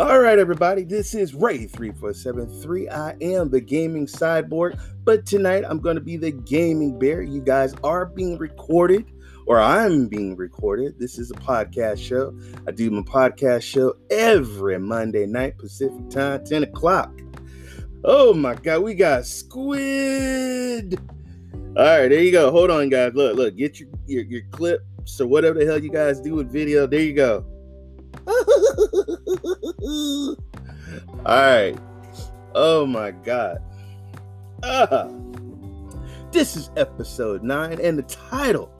All right, everybody, this is Ray3473. I am the gaming sideboard, but tonight I'm going to be the gaming bear. You guys are being recorded, or I'm being recorded. This is a podcast show. I do my podcast show every Monday night, Pacific time, 10 o'clock. Oh my God, we got squid. All right, there you go. Hold on, guys. Look, look, get your, your, your clip. So, whatever the hell you guys do with video, there you go. All right. Oh my God. Uh, this is episode nine, and the title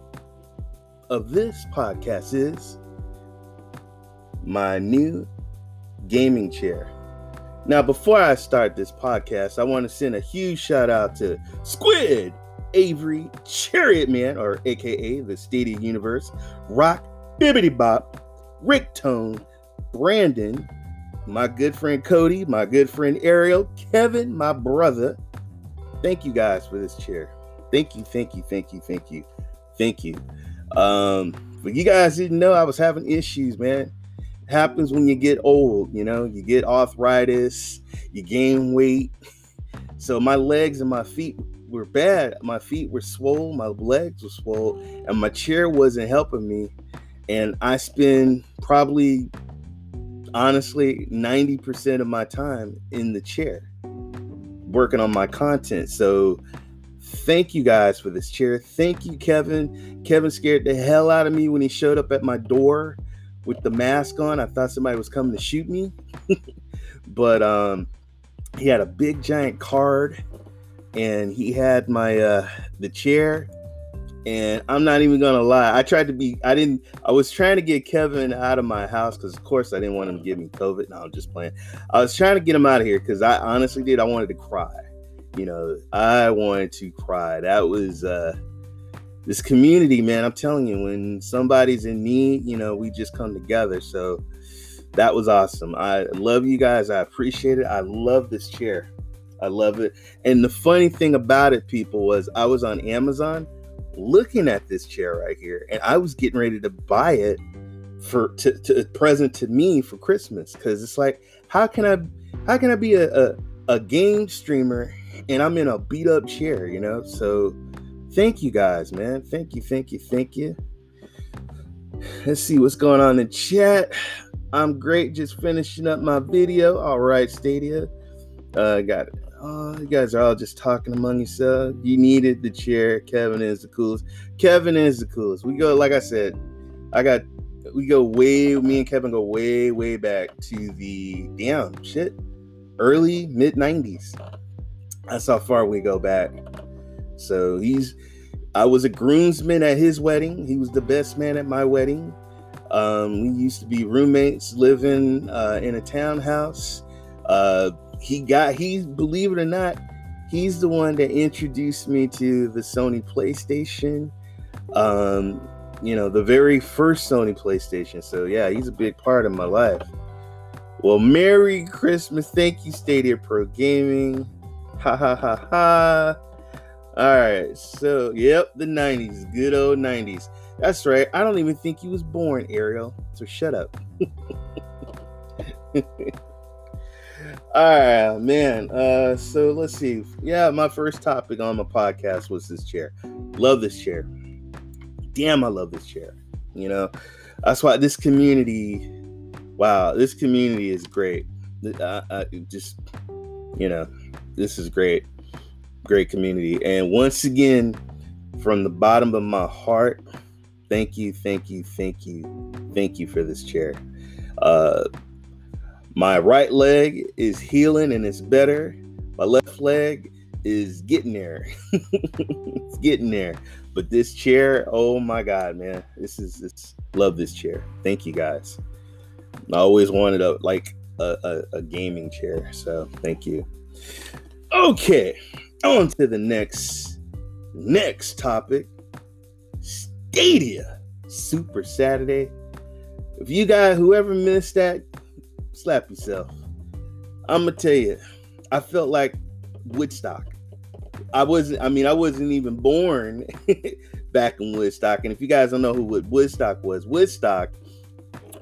of this podcast is My New Gaming Chair. Now, before I start this podcast, I want to send a huge shout out to Squid Avery Chariot Man, or AKA the Stadia Universe, Rock Bibbity Bop, Rick Tone, Brandon, my good friend Cody, my good friend Ariel, Kevin, my brother. Thank you guys for this chair. Thank you, thank you, thank you, thank you, thank you. Um, but you guys didn't know I was having issues, man. It happens when you get old, you know, you get arthritis, you gain weight. So my legs and my feet were bad. My feet were swollen, my legs were swollen, and my chair wasn't helping me. And I spend probably honestly 90% of my time in the chair working on my content. So thank you guys for this chair. Thank you, Kevin. Kevin scared the hell out of me when he showed up at my door with the mask on. I thought somebody was coming to shoot me. but um he had a big giant card and he had my uh the chair and I'm not even gonna lie. I tried to be. I didn't. I was trying to get Kevin out of my house because, of course, I didn't want him to give me COVID. No, I'm just playing. I was trying to get him out of here because I honestly did. I wanted to cry. You know, I wanted to cry. That was uh this community, man. I'm telling you, when somebody's in need, you know, we just come together. So that was awesome. I love you guys. I appreciate it. I love this chair. I love it. And the funny thing about it, people, was I was on Amazon looking at this chair right here, and I was getting ready to buy it for to, to present to me for Christmas because it's like, how can I how can I be a, a a game streamer and I'm in a beat up chair, you know? So thank you guys, man. Thank you, thank you, thank you. Let's see what's going on in chat. I'm great, just finishing up my video. All right, Stadia. Uh, got it. Oh, you guys are all just talking among yourselves. You needed the chair. Kevin is the coolest. Kevin is the coolest. We go, like I said, I got, we go way, me and Kevin go way, way back to the, damn, shit, early, mid 90s. That's how far we go back. So he's, I was a groomsman at his wedding. He was the best man at my wedding. Um, we used to be roommates living uh, in a townhouse. Uh, he got he believe it or not he's the one that introduced me to the sony playstation. Um you know the very first sony playstation. So yeah he's a big part of my life. Well merry christmas. Thank you stadia pro gaming. Ha ha ha ha. All right. So yep the 90s good old 90s that's right. I don't even think he was born ariel. So shut up All right, man. Uh, so let's see. Yeah, my first topic on my podcast was this chair. Love this chair. Damn, I love this chair. You know, that's why this community. Wow, this community is great. I, just, you know, this is great, great community. And once again, from the bottom of my heart, thank you, thank you, thank you, thank you for this chair. Uh, my right leg is healing and it's better. My left leg is getting there. it's getting there. But this chair, oh my god, man. This is this love this chair. Thank you guys. I always wanted a like a, a, a gaming chair. So thank you. Okay. On to the next next topic. Stadia Super Saturday. If you guys whoever missed that, slap yourself. I'm gonna tell you, I felt like Woodstock. I wasn't. I mean, I wasn't even born back in Woodstock. And if you guys don't know who Woodstock was, Woodstock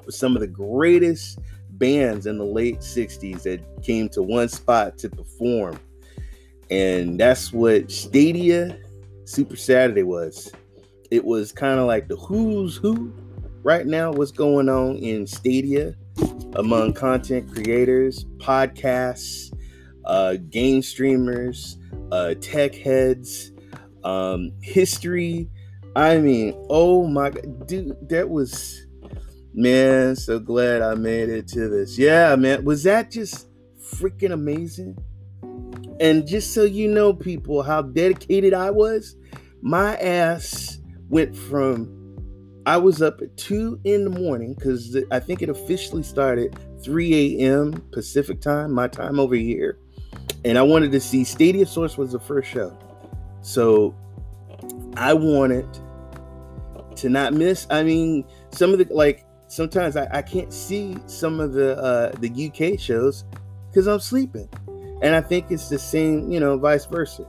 was some of the greatest bands in the late 60s that came to one spot to perform. And that's what Stadia Super Saturday was. It was kind of like the who's who right now, what's going on in Stadia among content creators, podcasts, uh, game streamers, uh, tech heads, um, history. I mean, oh my god, dude, that was man. So glad I made it to this. Yeah, man, was that just freaking amazing? And just so you know, people, how dedicated I was, my ass went from I was up at two in the morning because I think it officially started 3 a.m. Pacific time, my time over here. And I wanted to see Stadia Source was the first show. So I wanted to not miss. I mean, some of the like sometimes I, I can't see some of the uh the UK shows because I'm sleeping. And I think it's the same, you know, vice versa.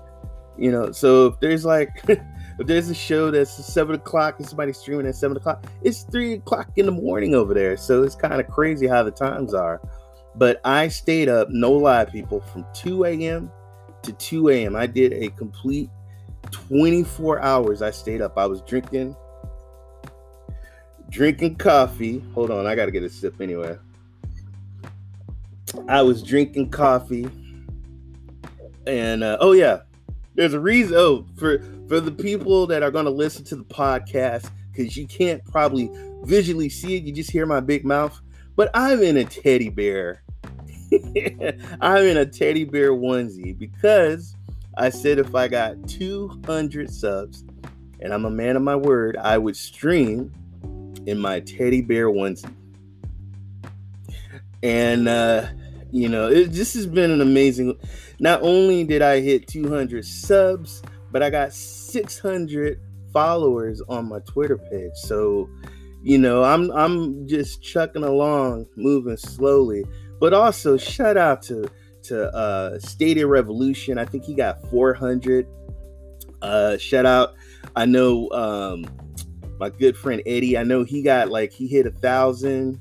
You know, so if there's like if there's a show that's seven o'clock and somebody's streaming at seven o'clock, it's three o'clock in the morning over there. So it's kind of crazy how the times are. But I stayed up, no lie, people, from 2 a.m. to 2 a.m. I did a complete 24 hours. I stayed up. I was drinking, drinking coffee. Hold on, I gotta get a sip anyway. I was drinking coffee, and uh, oh yeah, there's a reason. Oh, for for the people that are gonna listen to the podcast, because you can't probably visually see it, you just hear my big mouth. But I'm in a teddy bear. I'm in a teddy bear onesie because I said if I got 200 subs, and I'm a man of my word, I would stream in my teddy bear onesie. And uh, you know, it, this has been an amazing. Not only did I hit 200 subs, but I got 600 followers on my Twitter page. So, you know, I'm I'm just chucking along, moving slowly. But also, shout out to to uh, Revolution. I think he got 400. Uh, shout out. I know um, my good friend Eddie. I know he got like he hit a thousand.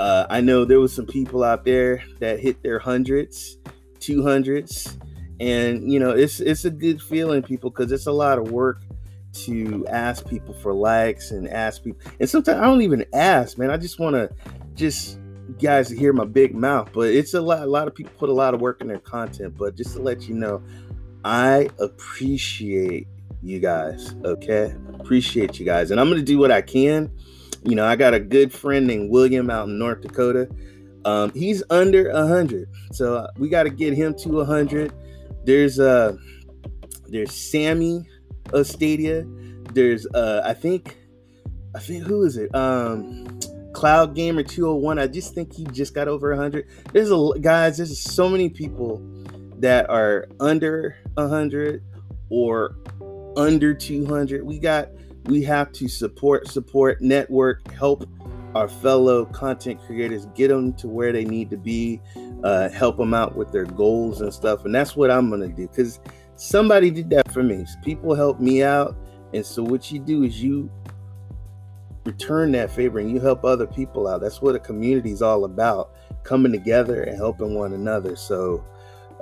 Uh, I know there was some people out there that hit their hundreds, two hundreds, and you know it's it's a good feeling, people, because it's a lot of work to ask people for likes and ask people. And sometimes I don't even ask, man. I just want to just guys to hear my big mouth, but it's a lot. A lot of people put a lot of work in their content. But just to let you know, I appreciate you guys. Okay, appreciate you guys, and I'm gonna do what I can you know, I got a good friend named William out in North Dakota. Um, he's under a hundred, so uh, we got to get him to a hundred. There's uh, there's Sammy of Stadia. There's uh, I think, I think who is it? Um, Cloud Gamer 201. I just think he just got over 100. There's a guys. There's so many people that are under 100 or under 200. We got we have to support, support, network, help our fellow content creators get them to where they need to be, uh, help them out with their goals and stuff. And that's what I'm gonna do because somebody did that for me. People helped me out, and so what you do is you return that favor and you help other people out. That's what a community is all about: coming together and helping one another. So,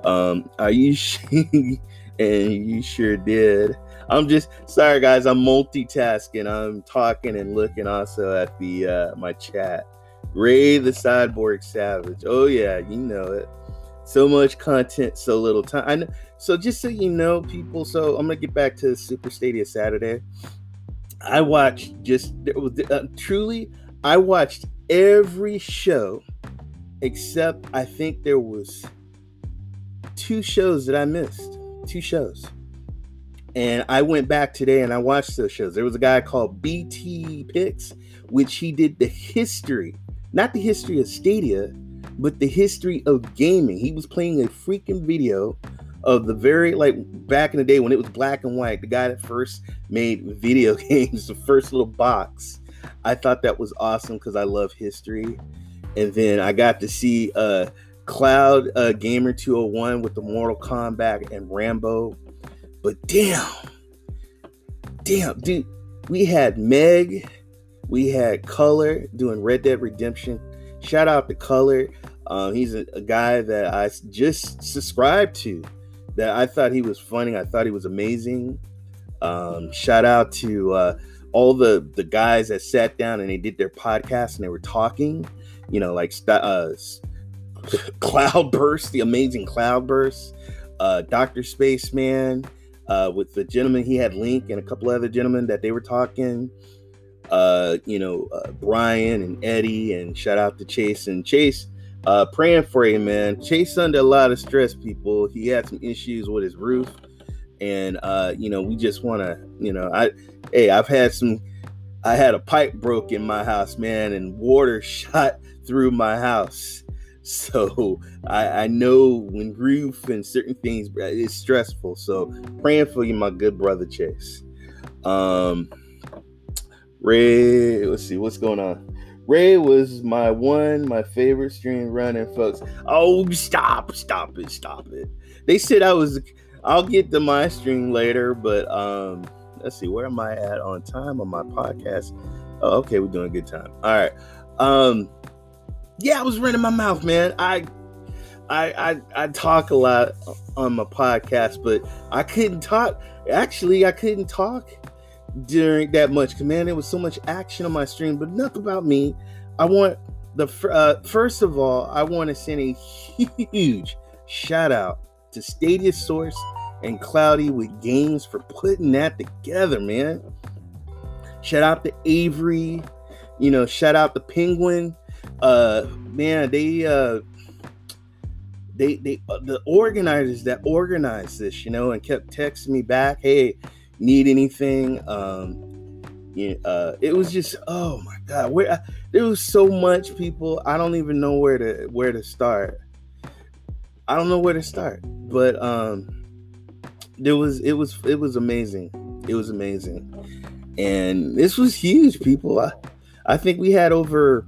um, are you? and you sure did. I'm just sorry, guys. I'm multitasking. I'm talking and looking also at the uh, my chat. Ray the Cyborg Savage. Oh yeah, you know it. So much content, so little time. So just so you know, people. So I'm gonna get back to Super Stadia Saturday. I watched just uh, truly. I watched every show except I think there was two shows that I missed. Two shows. And I went back today and I watched those shows. There was a guy called BT Picks, which he did the history, not the history of Stadia, but the history of gaming. He was playing a freaking video of the very like back in the day when it was black and white, the guy that first made video games, the first little box. I thought that was awesome because I love history. And then I got to see uh Cloud uh, Gamer 201 with the Mortal Kombat and Rambo but damn, damn, dude, we had Meg, we had Color doing Red Dead Redemption Shout out to Color. Um, he's a, a, guy that I just subscribed to. That I thought he was funny. I thought he was amazing. Um, shout out to uh, all the the guys that sat down and they did their podcast and they were talking. You know, like uh, Cloudburst, the amazing Cloudburst, uh, Doctor Spaceman, uh, with the gentleman he had Link and a couple other gentlemen that they were talking. Uh, you know, uh, Brian and Eddie, and shout out to Chase and Chase. Uh, praying for you, man. Chase under a lot of stress, people. He had some issues with his roof, and uh, you know, we just want to, you know, I, hey, I've had some. I had a pipe broke in my house, man, and water shot through my house. So I, I know when roof and certain things it's stressful. So praying for you, my good brother Chase. Um, Ray, let's see what's going on. Ray was my one, my favorite stream running, folks. Oh, stop, stop it, stop it. They said I was. I'll get to my stream later, but um, let's see, where am I at on time on my podcast? Oh, okay, we're doing a good time. All right. Um, yeah, I was running my mouth, man. I I, I I talk a lot on my podcast, but I couldn't talk. Actually, I couldn't talk during that much. Man, there was so much action on my stream, but enough about me. I want the uh, first of all, I want to send a huge shout out to Stadia Source and Cloudy with Games for putting that together, man. Shout out to Avery, you know, shout out to Penguin uh man they uh they they uh, the organizers that organized this you know and kept texting me back hey need anything um you uh it was just oh my god where there was so much people i don't even know where to where to start. I don't know where to start but um there was it was it was amazing it was amazing. And this was huge people. I i think we had over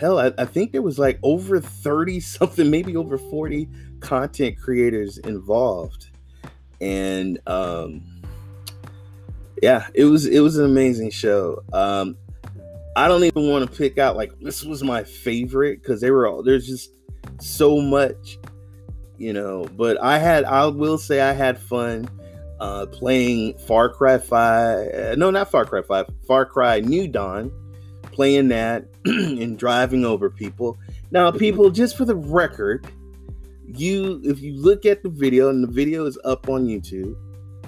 hell, I, I think there was like over 30 something, maybe over 40 content creators involved. And um yeah, it was it was an amazing show. Um I don't even want to pick out like this was my favorite because they were all there's just so much, you know. But I had I will say I had fun uh playing Far Cry 5. Uh, no, not Far Cry 5, Far Cry New Dawn playing that and driving over people. Now, people, just for the record, you if you look at the video and the video is up on YouTube,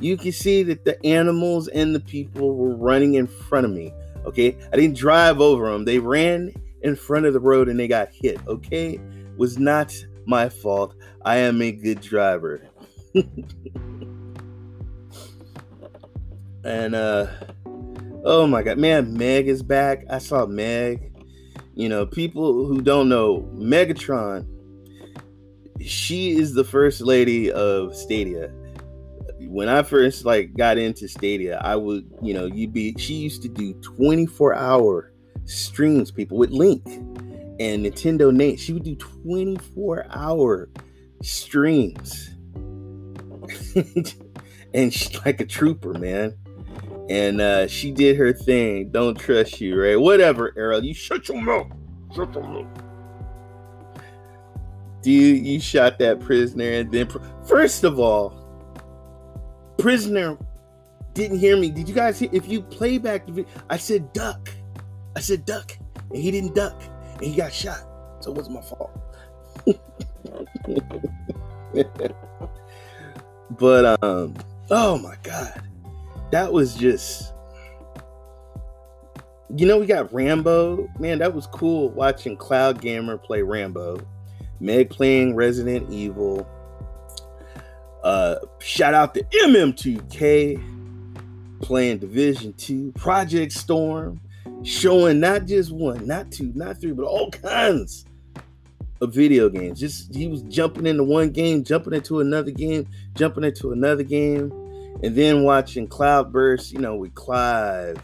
you can see that the animals and the people were running in front of me. Okay, I didn't drive over them; they ran in front of the road and they got hit. Okay, was not my fault. I am a good driver. and uh Oh my god, man, Meg is back. I saw Meg. You know, people who don't know Megatron, she is the first lady of Stadia. When I first like got into Stadia, I would, you know, you'd be she used to do 24 hour streams, people with Link and Nintendo Nate. She would do 24 hour streams. and she's like a trooper, man and uh, she did her thing. Don't trust you, right? Whatever, Errol. You shut your mouth. Shut your mouth. Dude, you shot that prisoner, and then first of all, prisoner didn't hear me. Did you guys hear? If you play back the video, I said duck. I said duck, and he didn't duck, and he got shot. So it wasn't my fault. but um, oh my god that was just you know we got rambo man that was cool watching cloud gamer play rambo meg playing resident evil. Uh shout out to mm2k playing division 2 project storm showing not just one not two not three but all kinds of video games. Just he was jumping into one game jumping into another game jumping into another game and then watching Cloudburst, you know, with Clive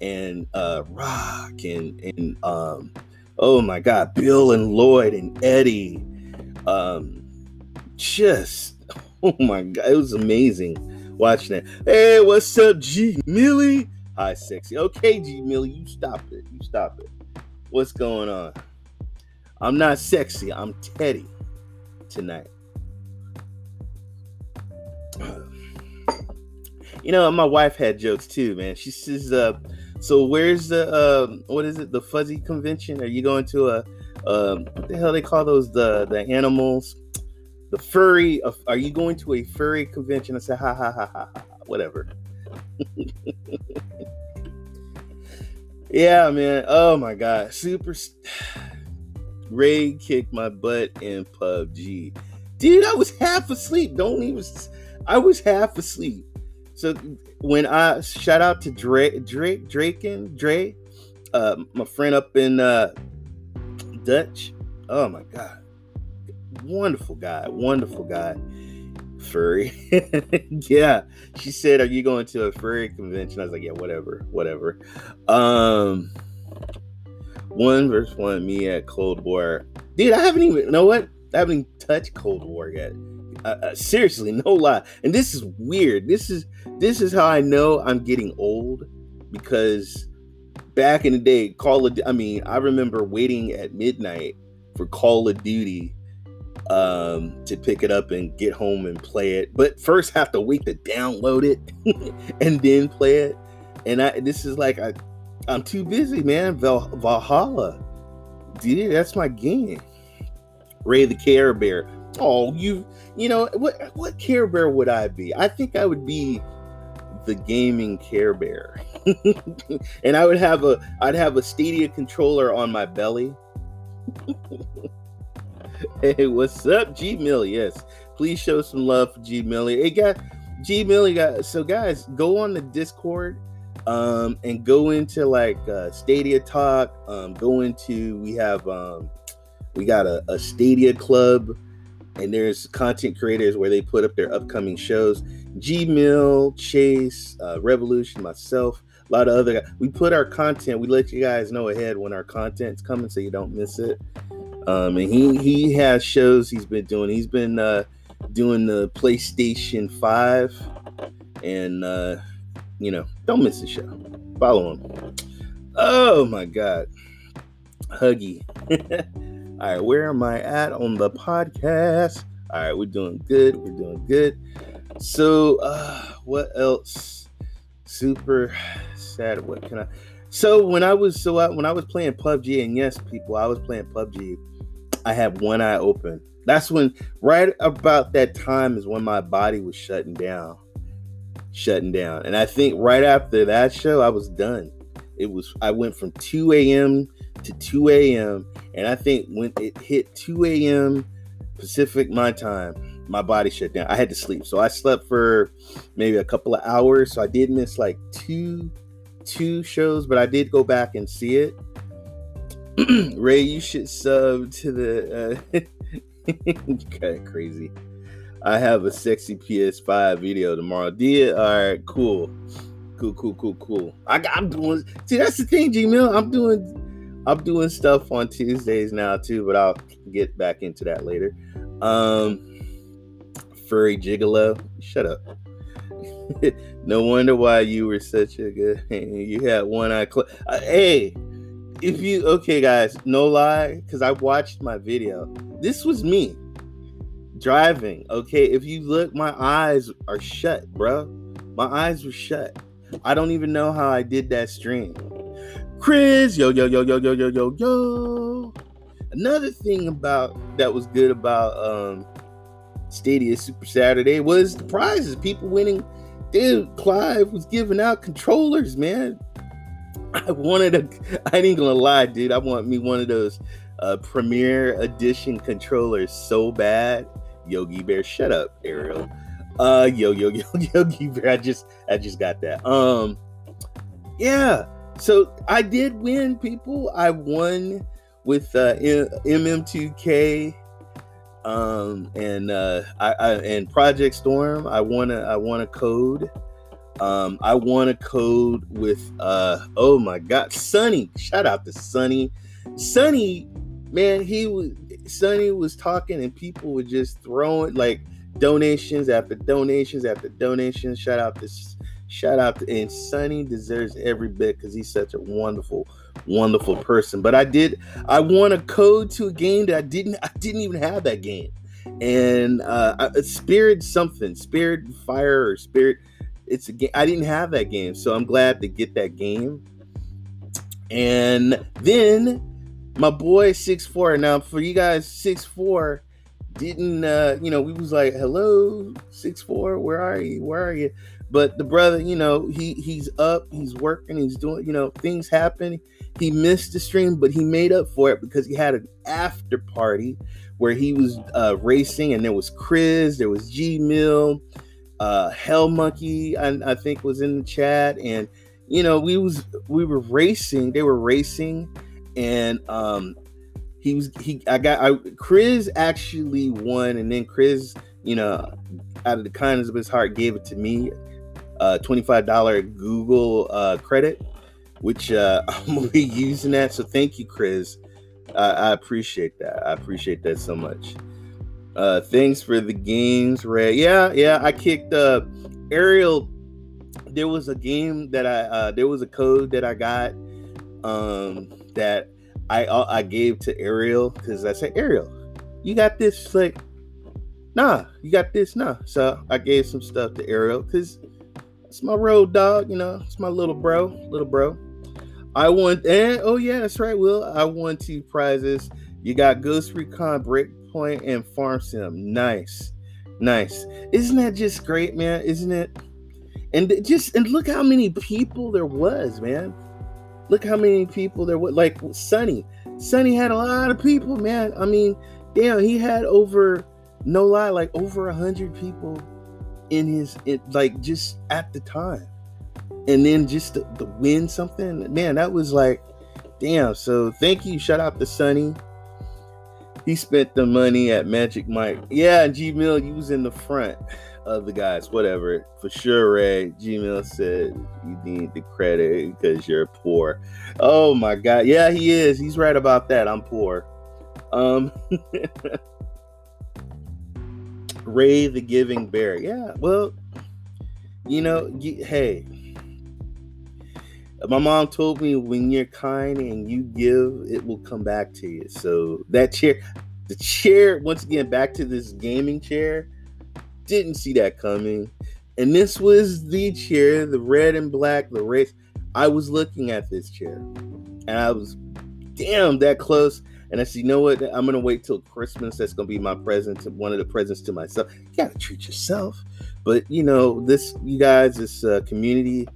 and uh, Rock and and um, oh my God, Bill and Lloyd and Eddie, um, just oh my God, it was amazing watching that. Hey, what's up, G Millie? Hi, sexy. Okay, G Millie, you stop it. You stop it. What's going on? I'm not sexy. I'm Teddy tonight. You know, my wife had jokes too, man. She says, uh, "So where's the uh, what is it? The fuzzy convention? Are you going to a um, what the hell they call those the the animals? The furry? Are you going to a furry convention?" I said, "Ha ha ha ha ha, whatever." yeah, man. Oh my god, super. Ray kicked my butt in PUBG. Dude, I was half asleep. Don't even. I was half asleep. So when I shout out to Drake, Drake, Drake and Dre, uh, my friend up in uh, Dutch. Oh my god, wonderful guy, wonderful guy. Furry, yeah. She said, "Are you going to a furry convention?" I was like, "Yeah, whatever, whatever." Um, one verse one, me at Cold War. Dude, I haven't even. You know what? I haven't even touched Cold War yet. Uh, uh, seriously, no lie. And this is weird. This is this is how I know I'm getting old because back in the day, Call of I mean, I remember waiting at midnight for Call of Duty um to pick it up and get home and play it. But first have to wait to download it and then play it. And I this is like I I'm too busy, man. Val, Valhalla. Dude, that's my game. Ray the Care Bear. Oh, you you know what what Care Bear would I be? I think I would be the gaming Care Bear. and I would have a I'd have a Stadia controller on my belly. hey, what's up, G Mill? Yes. Please show some love for G Millie. Hey guys, G Millie got so guys, go on the Discord um and go into like uh Stadia talk. Um go into we have um we got a, a Stadia club and there's content creators where they put up their upcoming shows. G Mill, Chase, uh, Revolution, myself, a lot of other guys. We put our content. We let you guys know ahead when our content's coming, so you don't miss it. Um, and he he has shows he's been doing. He's been uh, doing the PlayStation Five, and uh, you know, don't miss the show. Follow him. Oh my God, Huggy. All right, where am I at on the podcast? All right, we're doing good. We're doing good. So, uh, what else? Super sad. What can I? So when I was so I, when I was playing PUBG, and yes, people, I was playing PUBG. I had one eye open. That's when, right about that time, is when my body was shutting down, shutting down. And I think right after that show, I was done. It was I went from 2 a.m to 2 a.m. And I think when it hit 2 a.m. Pacific my time, my body shut down. I had to sleep. So I slept for maybe a couple of hours. So I did miss like two two shows, but I did go back and see it. Ray, you should sub to the uh kind of crazy. I have a sexy PS5 video tomorrow. Did all right, cool. Cool, cool, cool, cool. I, I'm doing see that's the thing, G Mill. I'm doing I'm doing stuff on Tuesdays now too, but I'll get back into that later. Um, furry gigolo, shut up. no wonder why you were such a good. You had one eye. closed. uh, hey, if you okay, guys, no lie, because I watched my video. This was me driving. Okay, if you look, my eyes are shut, bro. My eyes were shut. I don't even know how I did that stream. Chris. Yo, yo, yo, yo, yo, yo, yo, yo. Another thing about that was good about um Stadia Super Saturday was the prizes. People winning. Dude, Clive was giving out controllers, man. I wanted a. I ain't gonna lie, dude. I want me one of those uh, Premier Edition controllers so bad. Yogi Bear, shut up, Ariel. Uh, yo, yo, yo, Yogi Bear. I just, I just got that. Um, yeah, so I did win, people. I won with uh, MM2K um, and uh, I, I, and Project Storm. I won I want a code. Um, I want a code with uh, oh my god, Sunny. Shout out to Sunny. Sunny, man, he was Sunny was talking and people were just throwing like donations after donations after donations. Shout out to Shout out to and Sonny deserves every bit because he's such a wonderful, wonderful person. But I did I won a code to a game that I didn't I didn't even have that game. And uh Spirit something, Spirit Fire or Spirit. It's a game. I didn't have that game, so I'm glad to get that game. And then my boy six four. Now for you guys, six four didn't uh you know we was like hello six four where are you where are you but the brother, you know, he he's up, he's working, he's doing, you know, things happen. He missed the stream, but he made up for it because he had an after party where he was uh, racing, and there was Chris, there was G Mill, uh, Hell Monkey, I, I think was in the chat, and you know, we was we were racing, they were racing, and um, he was he I got I Chris actually won, and then Chris, you know, out of the kindness of his heart, gave it to me uh, $25 Google uh, credit, which uh, I'm gonna be using that. So thank you, Chris. I appreciate that. I appreciate that so much. Uh, thanks for the games, Ray. Yeah, yeah. I kicked uh, Ariel. There was a game that I uh, there was a code that I got um, that I I gave to Ariel because I said Ariel, you got this. Like, nah, you got this. Nah. So I gave some stuff to Ariel because it's my road dog, you know. It's my little bro, little bro. I want and oh yeah, that's right, Will. I won two prizes. You got Ghost Recon Breakpoint and Farm Sim. Nice. Nice. Isn't that just great, man? Isn't it? And just and look how many people there was, man. Look how many people there was. Like Sonny. Sonny had a lot of people, man. I mean, damn, he had over no lie, like over a hundred people in his it like just at the time. And then just to, to, win something man that was like damn. So thank you. Shout out to sunny he spent the money at magic mike. Yeah g mill you was in the front of the guys. Whatever. For sure ray g mill said you need the credit because you're poor. Oh my god. Yeah he is. He's right about that. I'm poor. Um Ray the Giving Bear. Yeah, well, you know, hey, my mom told me when you're kind and you give, it will come back to you. So that chair, the chair, once again, back to this gaming chair, didn't see that coming. And this was the chair, the red and black, the race. I was looking at this chair and I was damn that close. And I said, you know what? I'm gonna wait till Christmas. That's gonna be my present, to, one of the presents to myself. You gotta treat yourself. But you know, this you guys, this uh, community,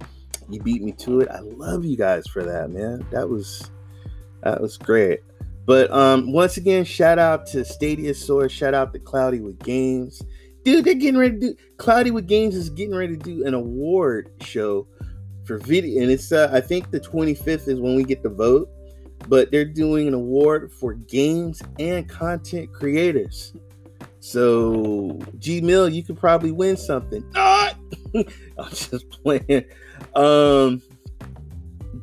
you beat me to it. I love you guys for that, man. That was that was great. But um, once again, shout out to Stadia Source. Shout out to Cloudy with Games. Dude, they're getting ready to do Cloudy with Games is getting ready to do an award show for video, and it's uh, I think the 25th is when we get the vote but they're doing an award for games and content creators. So, G Mill, you could probably win something. Not, I'm just playing. Um,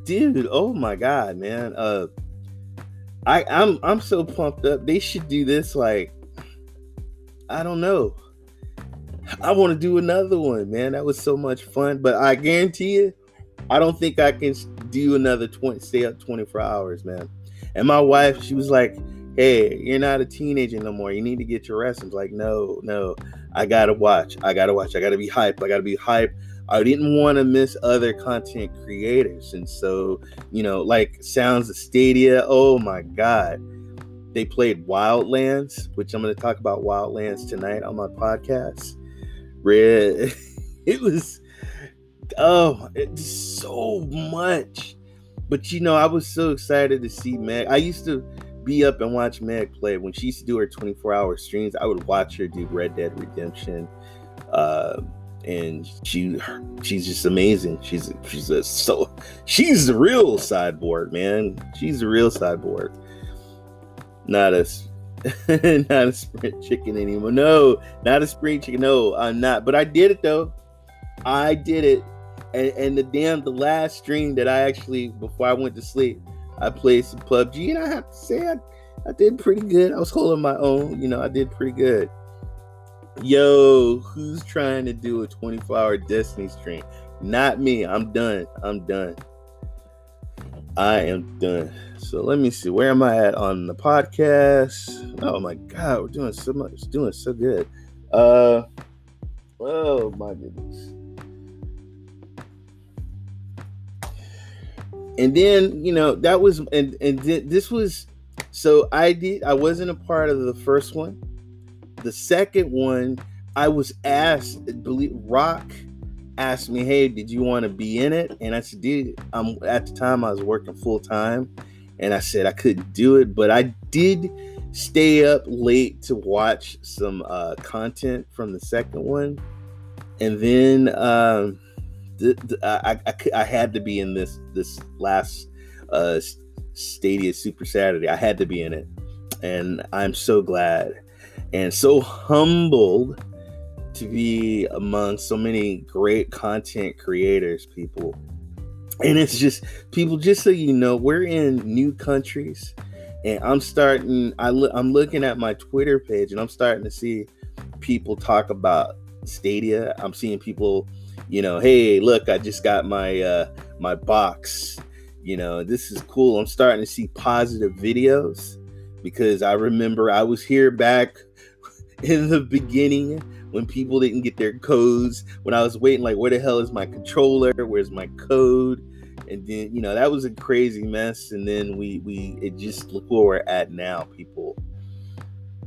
dude, oh my god, man. Uh, I I'm I'm so pumped up. They should do this like, I don't know. I want to do another one, man. That was so much fun. But I guarantee you, I don't think I can do another 20 stay up 24 hours, man. And my wife, she was like, Hey, you're not a teenager no more. You need to get your rest. I'm like, no, no. I gotta watch. I gotta watch. I gotta be hype. I gotta be hype. I didn't want to miss other content creators. And so, you know, like Sounds of Stadia, oh my God. They played Wildlands, which I'm going to talk about Wildlands tonight on my podcast. Red, it was oh, it's so much. But you know, I was so excited to see Meg. I used to be up and watch Meg play when she used to do her 24 hour streams. I would watch her do Red Dead Redemption. Uh, and she she's just amazing. She's she's a so she's the real sideboard, man. She's the real sideboard. Not a not a sprint chicken anymore. No, not a sprint chicken. No, I'm not. But I did it though. I did it and, and the damn the last stream that I actually before I went to sleep, I played some PUBG, and I have to say I, I did pretty good. I was holding my own, you know, I did pretty good. Yo, who's trying to do a 24 hour Destiny stream? Not me. I'm done. I'm done. I am done. So let me see. Where am I at on the podcast? Oh my god, we're doing so much. Doing so good. Uh oh my goodness. And then, you know, that was and and th- this was so I did I wasn't a part of the first one. The second one, I was asked, believe Rock asked me, "Hey, did you want to be in it?" And I said, "Dude, I'm at the time I was working full time, and I said I couldn't do it, but I did stay up late to watch some uh, content from the second one, and then um, th- I, I, I had to be in this this last uh, Stadia Super Saturday. I had to be in it, and I'm so glad and so humbled to be among so many great content creators, people. And it's just people. Just so you know, we're in new countries, and I'm starting. I look. I'm looking at my Twitter page, and I'm starting to see people talk about Stadia. I'm seeing people, you know, hey, look, I just got my uh, my box. You know, this is cool. I'm starting to see positive videos because I remember I was here back in the beginning when people didn't get their codes, when I was waiting, like, where the hell is my controller? Where's my code? And then, you know, that was a crazy mess. And then we, we, it just look where we're at now, people.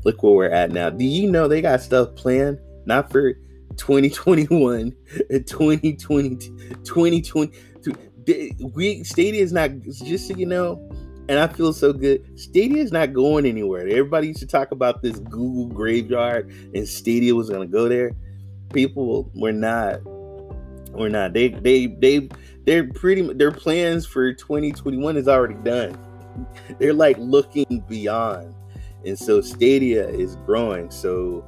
Look where we're at now. Do you know they got stuff planned? Not for 2021, 2020, 2020. We, Stadia is not, just so you know, and I feel so good. Stadia is not going anywhere. Everybody used to talk about this Google graveyard and Stadia was going to go there. People were not. We're not. They they they they're pretty. Their plans for 2021 is already done. They're like looking beyond, and so Stadia is growing. So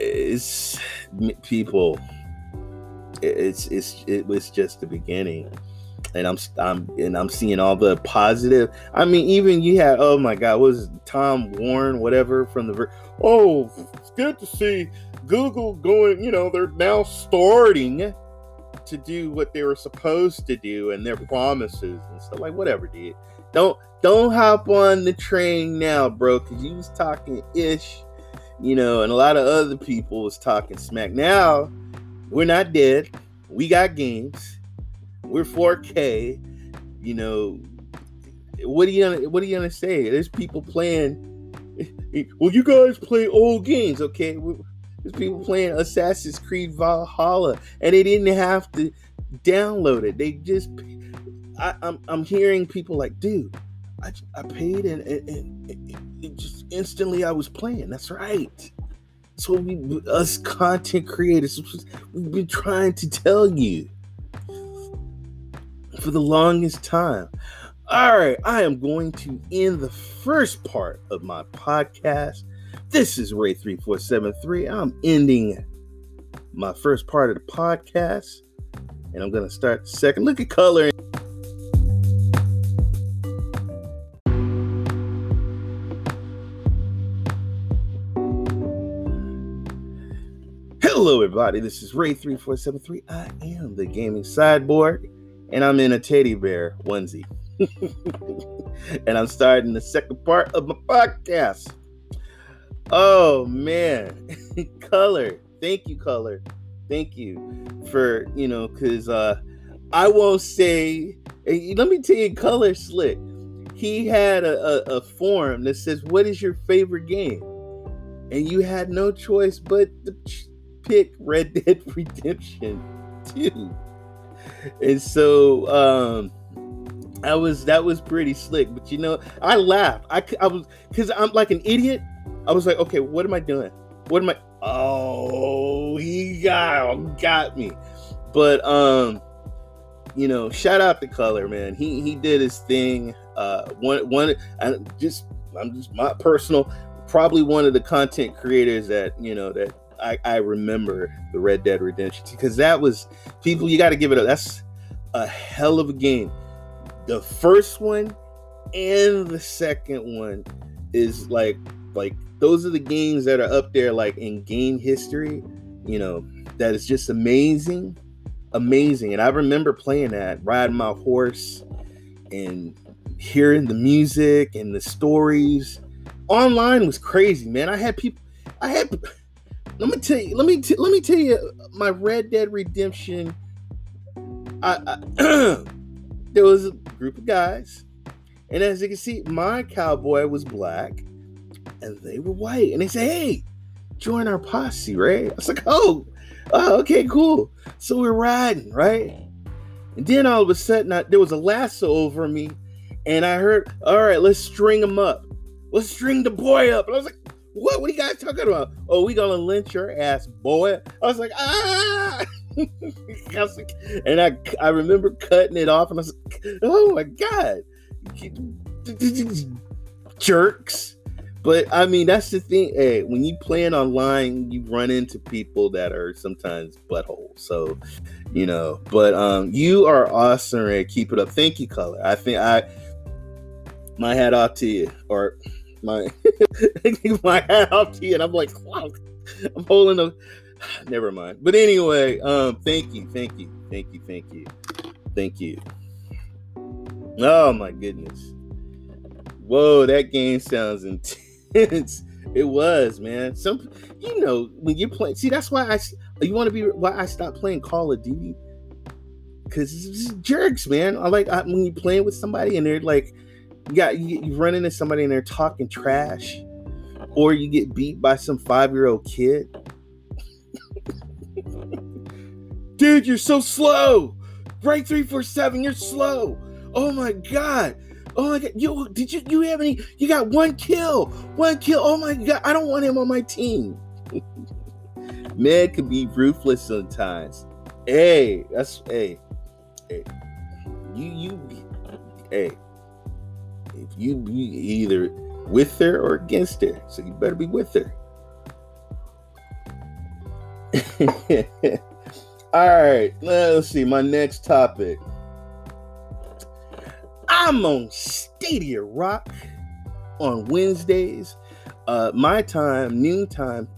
it's people. It's it's it was just the beginning and I'm I'm and I'm seeing all the positive. I mean, even you had oh my god, was Tom Warren whatever from the oh, it's good to see Google going. You know, they're now starting to do what they were supposed to do and their promises and stuff like whatever, dude. Don't don't hop on the train now, bro, because you was talking ish, you know, and a lot of other people was talking smack. Now we're not dead. We got games we're 4K. You know, what are you gonna what are you gonna say? There's people playing. Well, you guys play old games, okay? There's people playing Assassin's Creed Valhalla, and they didn't have to download it. They just, I, I'm, I'm hearing people like, dude, I, I paid and, and, and it just instantly I was playing. That's right. So we, us content creators, we've been trying to tell you for the longest time. All right, I am going to end the first part of my podcast. This is Ray3473. I'm ending my first part of the podcast, and I'm going to start the second. Look at color. Hello, everybody. This is Ray3473. I am the gaming sideboard and I'm in a teddy bear onesie. and I'm starting the second part of my podcast. Oh man, Color. Thank you, Color. Thank you for, you know, because uh I won't say let me tell you, Color Slick. He had a, a, a form that says, What is your favorite game? And you had no choice but to pick Red Dead Redemption 2 and so um I was that was pretty slick, but you know, I laughed. I, I was because I'm like an idiot. I was like, okay, what am I doing? What am I? Oh, he got got me. But um, you know, shout out to Color, man. He he did his thing. Uh, one one, I just I'm just my personal, probably one of the content creators that you know that I, I remember the Red Dead Redemption because that was people. You got to give it up. That's a hell of a game. The first one and the second one is like like those are the games that are up there like in game history. You know that is just amazing. amazing. And I remember playing that, riding my horse and hearing the music and the stories. Online was crazy, man. I had people I had let me tell you, let me t- let me tell you my Red Dead Redemption I, I there was a group of guys and as you can see, my cowboy was black and they were white. And they say, hey, join our posse, right? I was like, oh, oh okay, cool. So we're riding, right? And then all of a sudden, I, there was a lasso over me, and I heard, all right, let's string him up. Let's string the boy up. And I was like, what? What are you guys talking about? Oh, we gonna lynch your ass, boy. I was like, ah. and I, I remember cutting it off, and I was like, oh my god, jerks. But I mean, that's the thing. Hey, when you playing online, you run into people that are sometimes buttholes. So, you know, but um, you are awesome and keep it up. Thank you, color. I think I my hat off to you, or my my hat off to you, and I'm like, wow, I'm holding a. Never mind. But anyway, um, thank you, thank you, thank you, thank you, thank you. Oh my goodness. Whoa, that game sounds intense. it was, man. Some, you know, when you're playing. See, that's why I. You want to be why I stopped playing Call of Duty because jerks, man. I like I, when you're playing with somebody and they're like, you got you, you run into somebody and they're talking trash, or you get beat by some five year old kid. Dude, you're so slow. Right three four seven, you're slow. Oh my god. Oh my god, you did you you have any? You got one kill, one kill. Oh my god, I don't want him on my team. Man can be ruthless sometimes. Hey, that's hey, hey. You you hey. If you be either with her or against her, so you better be with her. All right, let's see. My next topic. I'm on Stadia Rock on Wednesdays, uh, my time, noontime,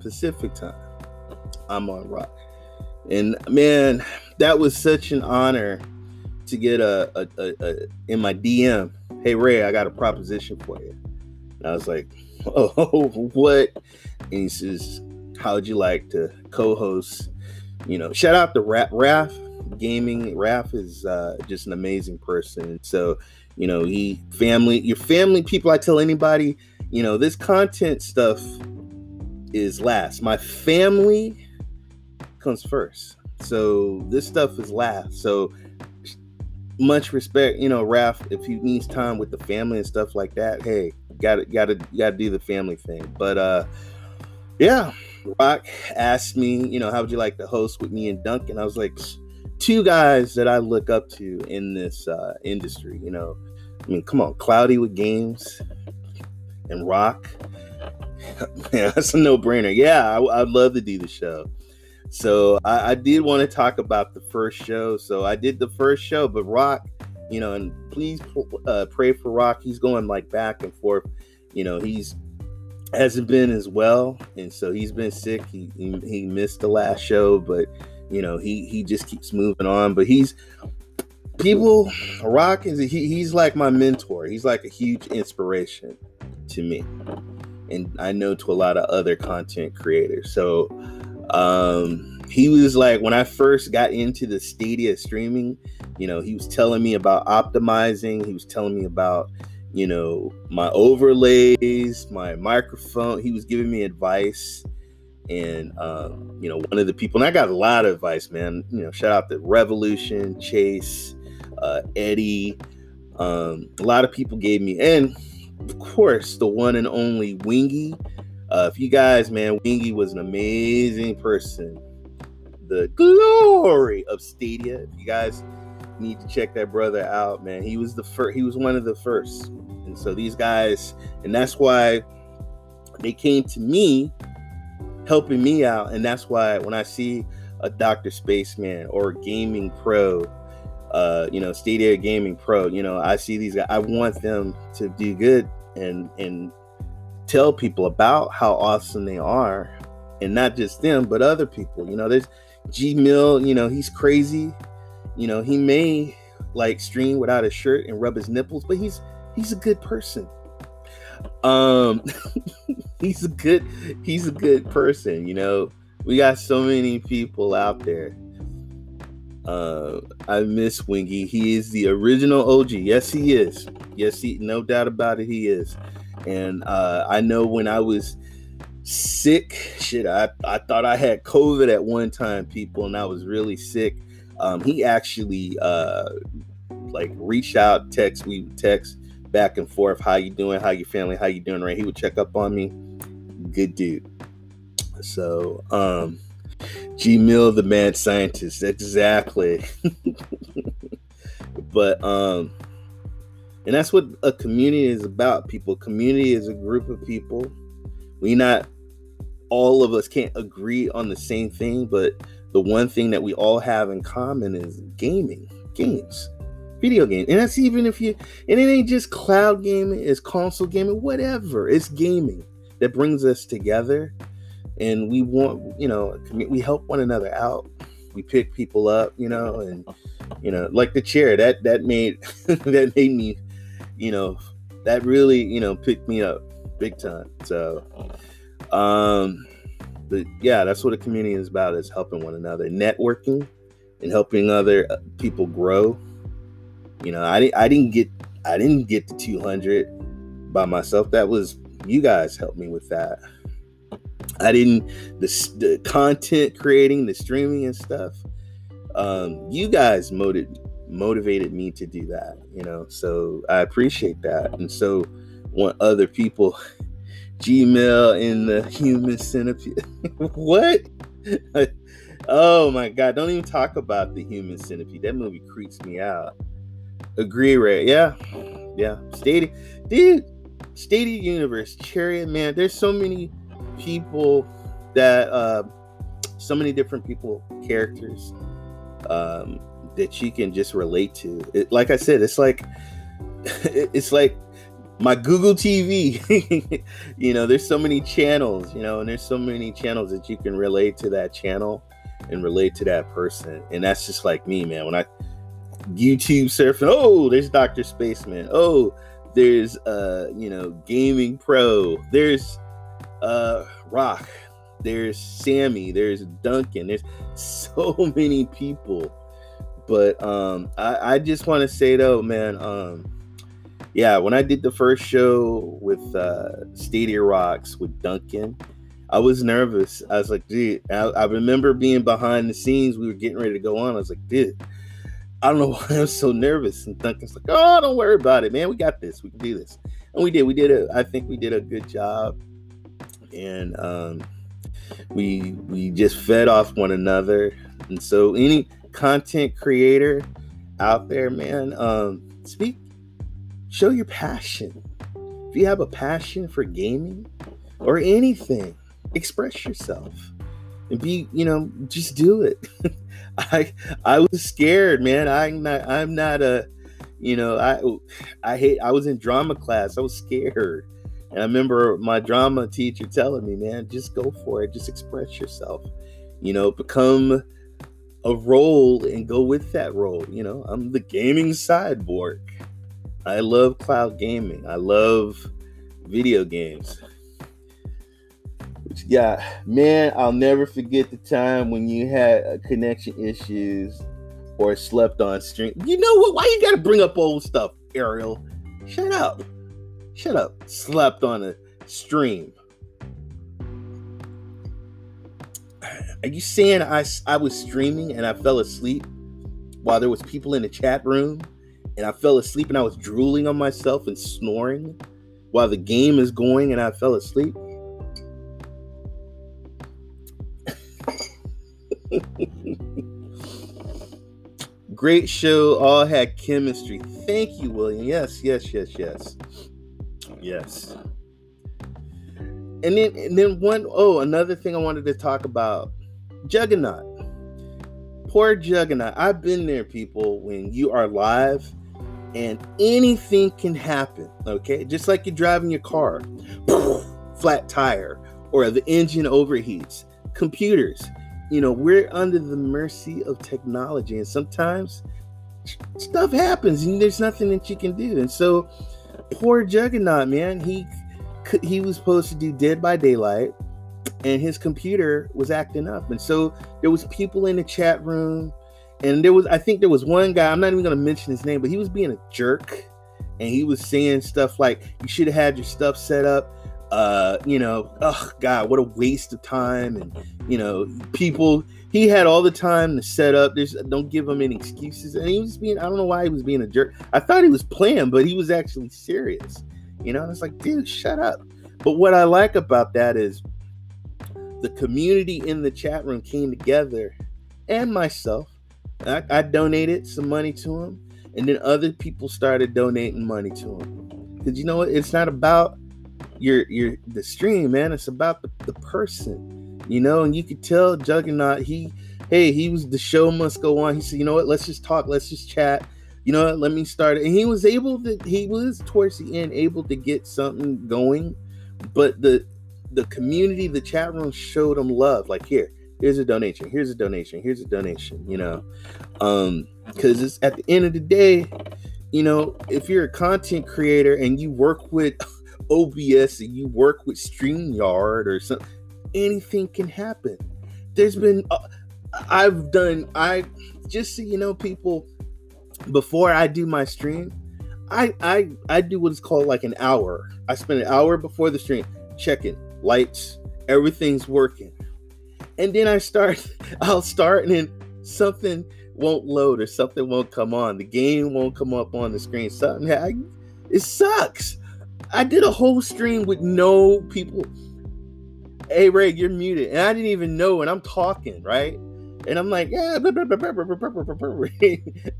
Pacific time. I'm on Rock, and man, that was such an honor to get a, a, a, a in my DM. Hey Ray, I got a proposition for you. And I was like, oh, what? And he says, how'd you like to co-host? You know, shout out to Raph gaming. Raph is uh, just an amazing person. So, you know, he family, your family people. I tell anybody, you know, this content stuff is last. My family comes first. So this stuff is last. So much respect, you know, Raph. If he needs time with the family and stuff like that, hey, gotta gotta gotta do the family thing. But uh, yeah. Rock asked me, you know, how would you like to host with me and Duncan? I was like, two guys that I look up to in this uh, industry. You know, I mean, come on, Cloudy with games and Rock. Man, that's a no-brainer. Yeah, I, would love to do the show. So I, I did want to talk about the first show. So I did the first show, but Rock, you know, and please uh, pray for Rock. He's going like back and forth. You know, he's hasn't been as well, and so he's been sick. He he, he missed the last show, but you know, he he just keeps moving on. But he's people rock is he, he's like my mentor. He's like a huge inspiration to me. And I know to a lot of other content creators. So um he was like when I first got into the Stadia streaming, you know, he was telling me about optimizing, he was telling me about you know my overlays my microphone. He was giving me advice and um, you know one of the people and i got a lot of advice man. You know shout out to revolution chase uh, eddie. Um, a lot of people gave me and of course the one and only wingy uh, if you guys man wingy was an amazing person the glory of stadia if you guys need to check that brother out man he was the first he was one of the first and so these guys and that's why they came to me helping me out. And that's why when I see a Dr. Spaceman or a Gaming Pro, uh, you know, Stadia Gaming Pro, you know, I see these guys, I want them to do good and and tell people about how awesome they are. And not just them, but other people. You know, there's G Mill, you know, he's crazy. You know, he may like stream without a shirt and rub his nipples, but he's he's a good person. Um he's a good he's a good person, you know. We got so many people out there. Uh I miss Wingy. He is the original OG. Yes, he is. Yes, he no doubt about it, he is. And uh I know when I was sick, shit, I, I thought I had COVID at one time, people, and I was really sick. Um, he actually uh like reached out, text, we text back and forth, how you doing, how your family, how you doing, right? He would check up on me. Good dude. So, um, G Mill, the mad scientist, exactly. but um, and that's what a community is about. People, community is a group of people. We not all of us can't agree on the same thing, but the one thing that we all have in common is gaming, games video game. And that's even if you, and it ain't just cloud gaming, it's console gaming, whatever. It's gaming that brings us together. And we want, you know, we help one another out. We pick people up, you know, and, you know, like the chair that, that made, that made me, you know, that really, you know, picked me up big time. So, um, but yeah, that's what a community is about is helping one another, networking and helping other uh, people grow you know, I didn't I didn't get I didn't get to 200 by myself. That was you guys helped me with that. I didn't the, the content creating, the streaming and stuff. Um, you guys motivated motivated me to do that, you know. So I appreciate that. And so want other people G Mill in the human centipede. what? oh my god, don't even talk about the human centipede. That movie creeps me out. Agree, Ray. Yeah, yeah. Stadia, dude. Stadia Universe, Chariot, man. There's so many people that, uh, so many different people, characters, um, that you can just relate to. It, like I said, it's like, it's like my Google TV. you know, there's so many channels, you know, and there's so many channels that you can relate to that channel and relate to that person. And that's just like me, man. When I YouTube surfing. Oh, there's Dr. Spaceman. Oh, there's uh, you know, Gaming Pro. There's uh Rock. There's Sammy. There's Duncan. There's so many people. But um I, I just want to say though, man, um yeah, when I did the first show with uh Stadia Rocks with Duncan, I was nervous. I was like, dude, I, I remember being behind the scenes. We were getting ready to go on. I was like, dude, I don't know why I'm so nervous. And Duncan's like, oh, don't worry about it, man. We got this. We can do this. And we did. We did it. I think we did a good job. And um, we we just fed off one another. And so any content creator out there, man, um, speak, show your passion. If you have a passion for gaming or anything, express yourself and be, you know, just do it. I I was scared, man. I'm not I'm not a you know, I I hate I was in drama class. I was scared. And I remember my drama teacher telling me, man, just go for it. Just express yourself. You know, become a role and go with that role. You know, I'm the gaming cyborg. I love cloud gaming. I love video games yeah, man, I'll never forget the time when you had uh, connection issues or slept on stream. You know what? Why you gotta bring up old stuff, Ariel? Shut up. Shut up. Slept on a stream. Are you saying I, I was streaming and I fell asleep while there was people in the chat room and I fell asleep and I was drooling on myself and snoring while the game is going and I fell asleep? Great show. All had chemistry. Thank you, William. Yes, yes, yes, yes. Yes. And then and then one oh, another thing I wanted to talk about. Juggernaut. Poor Juggernaut. I've been there, people, when you are live and anything can happen. Okay. Just like you're driving your car, flat tire, or the engine overheats. Computers you know, we're under the mercy of technology, and sometimes stuff happens, and there's nothing that you can do. And so, poor Juggernaut, man, he he was supposed to do Dead by Daylight, and his computer was acting up, and so there was people in the chat room, and there was I think there was one guy. I'm not even going to mention his name, but he was being a jerk, and he was saying stuff like, "You should have had your stuff set up." uh, you know, oh God, what a waste of time. And, you know, people, he had all the time to set up. There's, don't give him any excuses. And he was being, I don't know why he was being a jerk. I thought he was playing, but he was actually serious. You know, it's like, dude, shut up. But what I like about that is the community in the chat room came together and myself. I, I donated some money to him. And then other people started donating money to him. Because you know what? It's not about your your the stream, man. It's about the, the person, you know. And you could tell Juggernaut, he hey, he was the show must go on. He said, you know what, let's just talk, let's just chat. You know what, let me start. And he was able to, he was towards the end able to get something going, but the the community, the chat room showed them love. Like, here, here's a donation, here's a donation, here's a donation, you know. Um, because it's at the end of the day, you know, if you're a content creator and you work with OBS and you work with StreamYard or something, anything can happen. There's been, uh, I've done, I just so you know, people, before I do my stream, I I I do what's called like an hour. I spend an hour before the stream checking lights, everything's working, and then I start. I'll start and then something won't load or something won't come on. The game won't come up on the screen. Something I, it sucks. I did a whole stream with no people. Hey Ray, you're muted, and I didn't even know, and I'm talking right, and I'm like, yeah,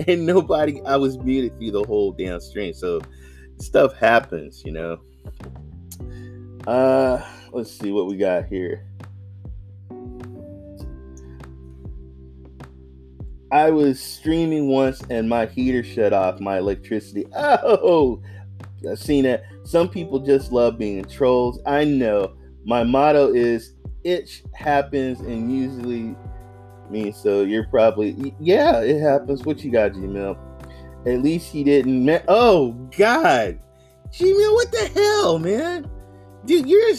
and nobody. I was muted through the whole damn stream, so stuff happens, you know. Uh, let's see what we got here. I was streaming once and my heater shut off my electricity. Oh, I've seen it. Some people just love being trolls. I know. My motto is itch happens and usually means so you're probably yeah, it happens. What you got, G Mill? At least he didn't me- Oh God. G Mill, what the hell, man? Dude, you're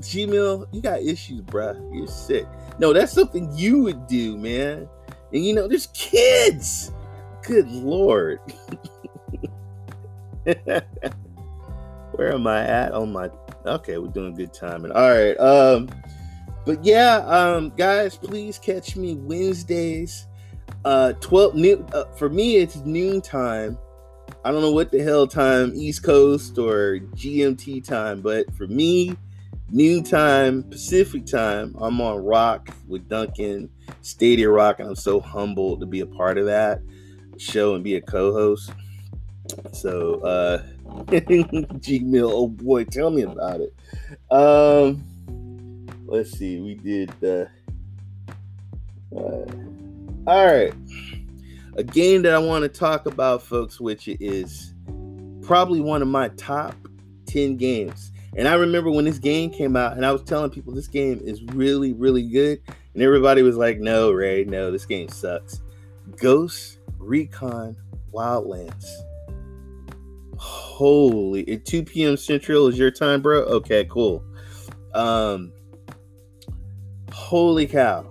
G Mill, you got issues, bruh. You're sick. No, that's something you would do, man. And you know, there's kids. Good lord. Where am I at on my? Okay, we're doing good timing. All right. Um, but yeah, um, guys, please catch me Wednesdays, uh, twelve noon. Uh, for me, it's noon time. I don't know what the hell time, East Coast or GMT time, but for me, noon time, Pacific time, I'm on Rock with Duncan, Stadia Rock, and I'm so humbled to be a part of that show and be a co-host. So, uh, G Mill. Oh boy, tell me about it. Um, let's see. We did. Uh, uh, all right. A game that I want to talk about, folks, which is probably one of my top 10 games. And I remember when this game came out, and I was telling people this game is really, really good. And everybody was like, no, Ray, no, this game sucks. Ghost Recon Wildlands. Holy, at 2 p.m. Central is your time, bro? Okay, cool. Um, holy cow.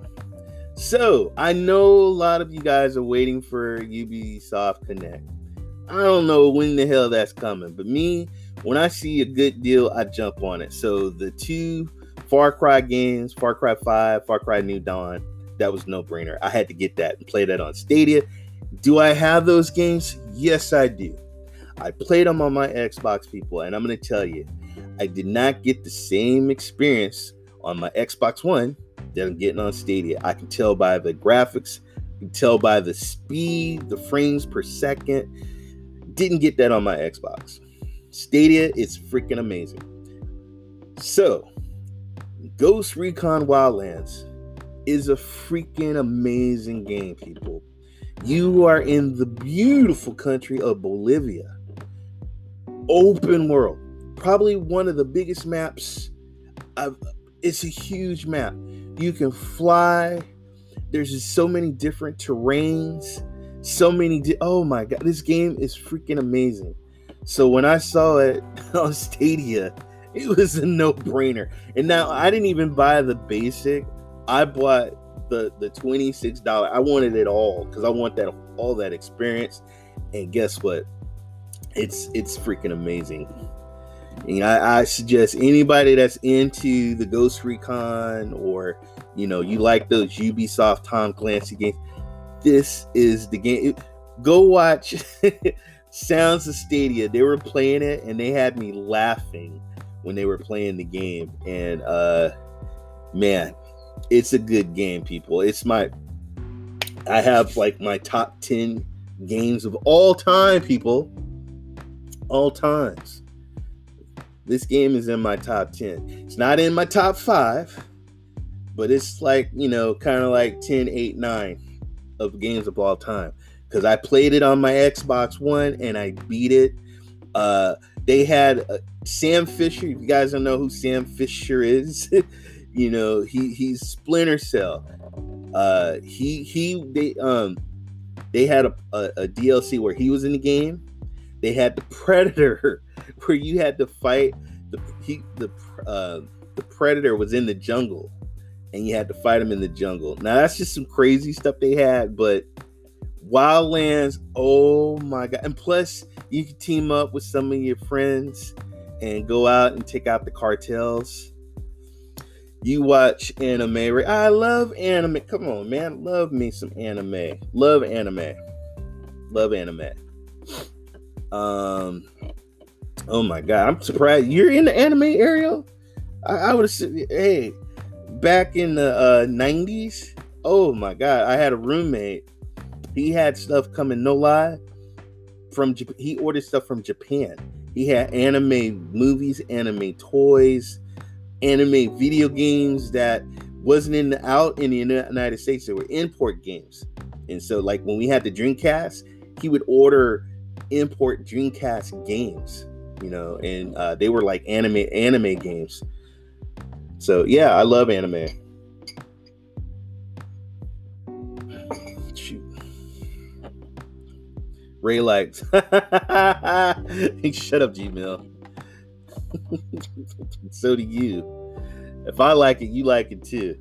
So, I know a lot of you guys are waiting for Ubisoft Connect. I don't know when the hell that's coming, but me, when I see a good deal, I jump on it. So, the two Far Cry games, Far Cry 5, Far Cry New Dawn, that was no brainer. I had to get that and play that on Stadia. Do I have those games? Yes, I do. I played them on my Xbox, people, and I'm going to tell you, I did not get the same experience on my Xbox One that I'm getting on Stadia. I can tell by the graphics, I can tell by the speed, the frames per second. Didn't get that on my Xbox. Stadia is freaking amazing. So, Ghost Recon Wildlands is a freaking amazing game, people. You are in the beautiful country of Bolivia open world. Probably one of the biggest maps. I've, it's a huge map. You can fly. there's just so many different terrains, so many. Di- oh my god, this game is freaking amazing. So when I saw it on Stadia, it was a no-brainer. And now I didn't even buy the basic. I bought the the $26. I wanted it all because I want that all that experience. And guess what? It's it's freaking amazing. And I, I suggest anybody that's into the Ghost Recon or you know you like those Ubisoft Tom Clancy games, this is the game. Go watch Sounds of Stadia. They were playing it and they had me laughing when they were playing the game. And uh man, it's a good game, people. It's my I have like my top 10 games of all time, people. All times. This game is in my top 10. It's not in my top 5, but it's like, you know, kind of like 10, 8, 9 of games of all time. Because I played it on my Xbox One and I beat it. Uh, they had uh, Sam Fisher. If you guys don't know who Sam Fisher is, you know he he's Splinter Cell. Uh, he he they um they had a, a, a DLC where he was in the game. They had the Predator where you had to fight the he the uh, the Predator was in the jungle and you had to fight him in the jungle. Now that's just some crazy stuff they had, but Wildlands, oh my god! And plus, you can team up with some of your friends and go out and take out the cartels. You watch anime. I love anime. Come on, man. Love me some anime. Love anime. Love anime. Um. Oh my god, I'm surprised you're in the anime area. I, I would have hey, back in the uh, 90s. Oh my god, I had a roommate. He had stuff coming, no lie, from Japan. He ordered stuff from Japan. He had anime movies, anime toys, anime video games that wasn't in the, out in the United States. They were import games. And so, like when we had the Dreamcast, he would order import Dreamcast games, you know, and uh, they were like anime anime games. So yeah, I love anime. Shoot. Ray likes. Shut up, G Mill. so do you. If I like it, you like it too.